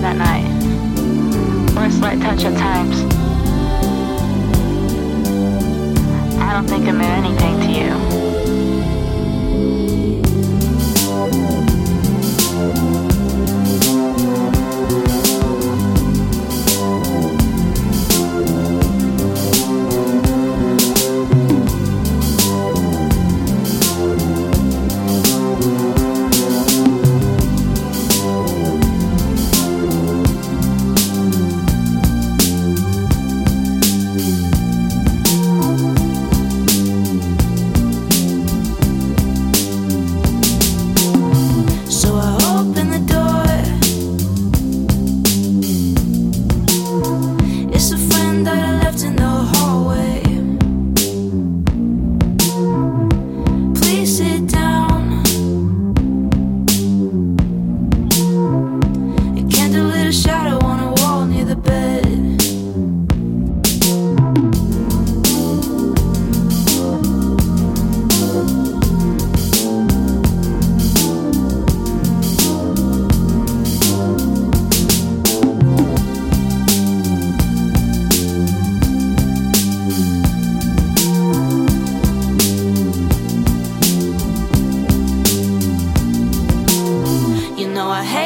that night, or a slight touch at times. I don't think it meant anything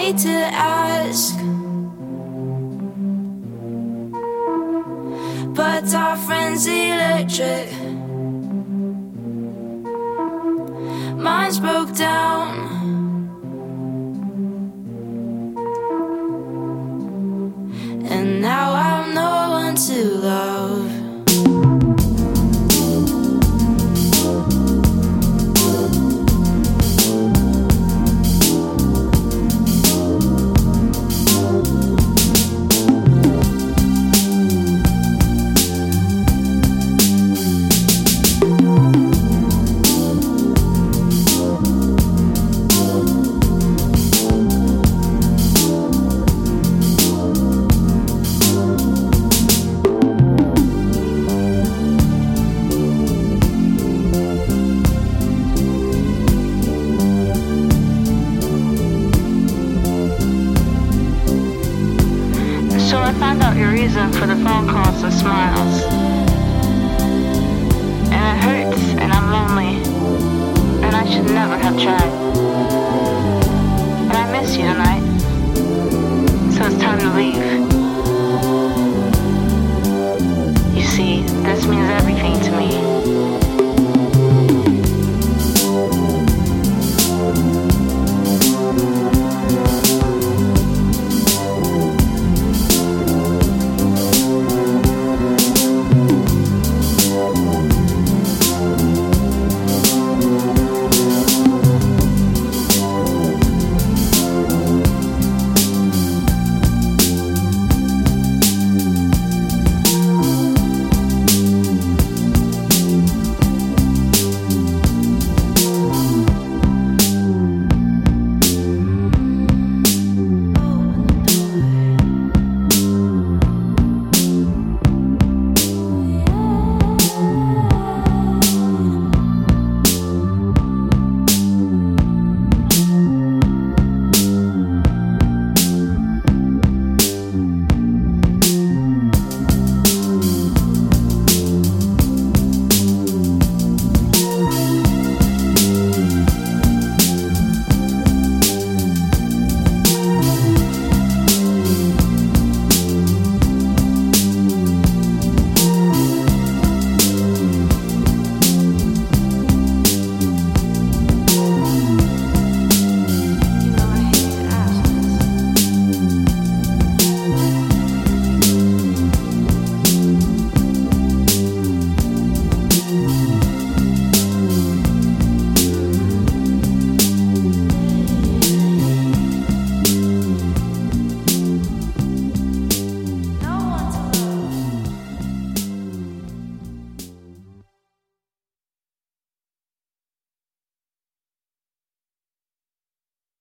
hate to ask, but our friend's electric. Mine's broke down. Reason for the phone calls and smiles. And it hurts, and I'm lonely. And I should never have tried. And I miss you tonight. So it's time to leave. You see, this means everything to me.